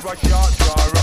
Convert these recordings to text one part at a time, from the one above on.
Never shot, Drive.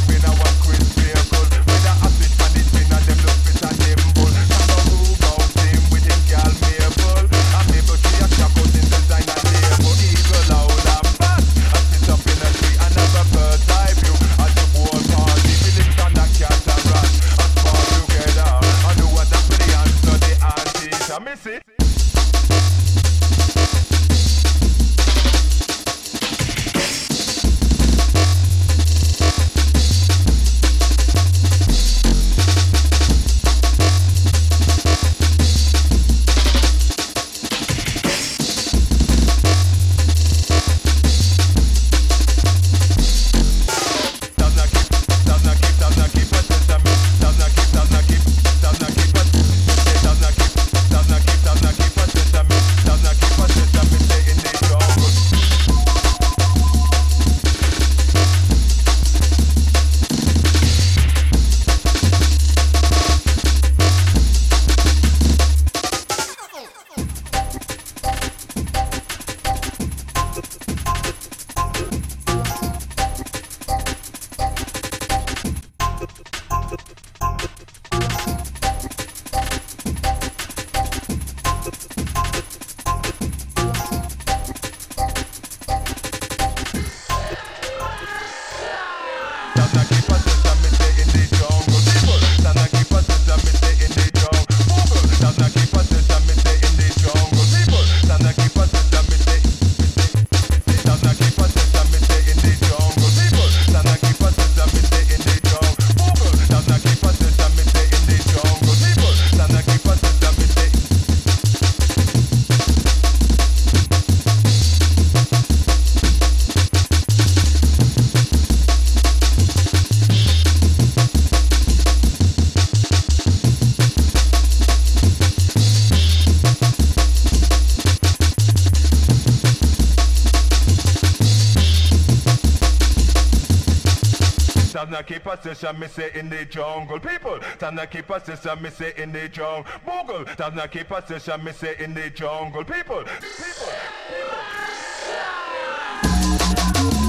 Keep a session, me say in the jungle. People, time to keep a session, me say in the jungle. Google, time to keep a session, me say in the jungle. People, people, people.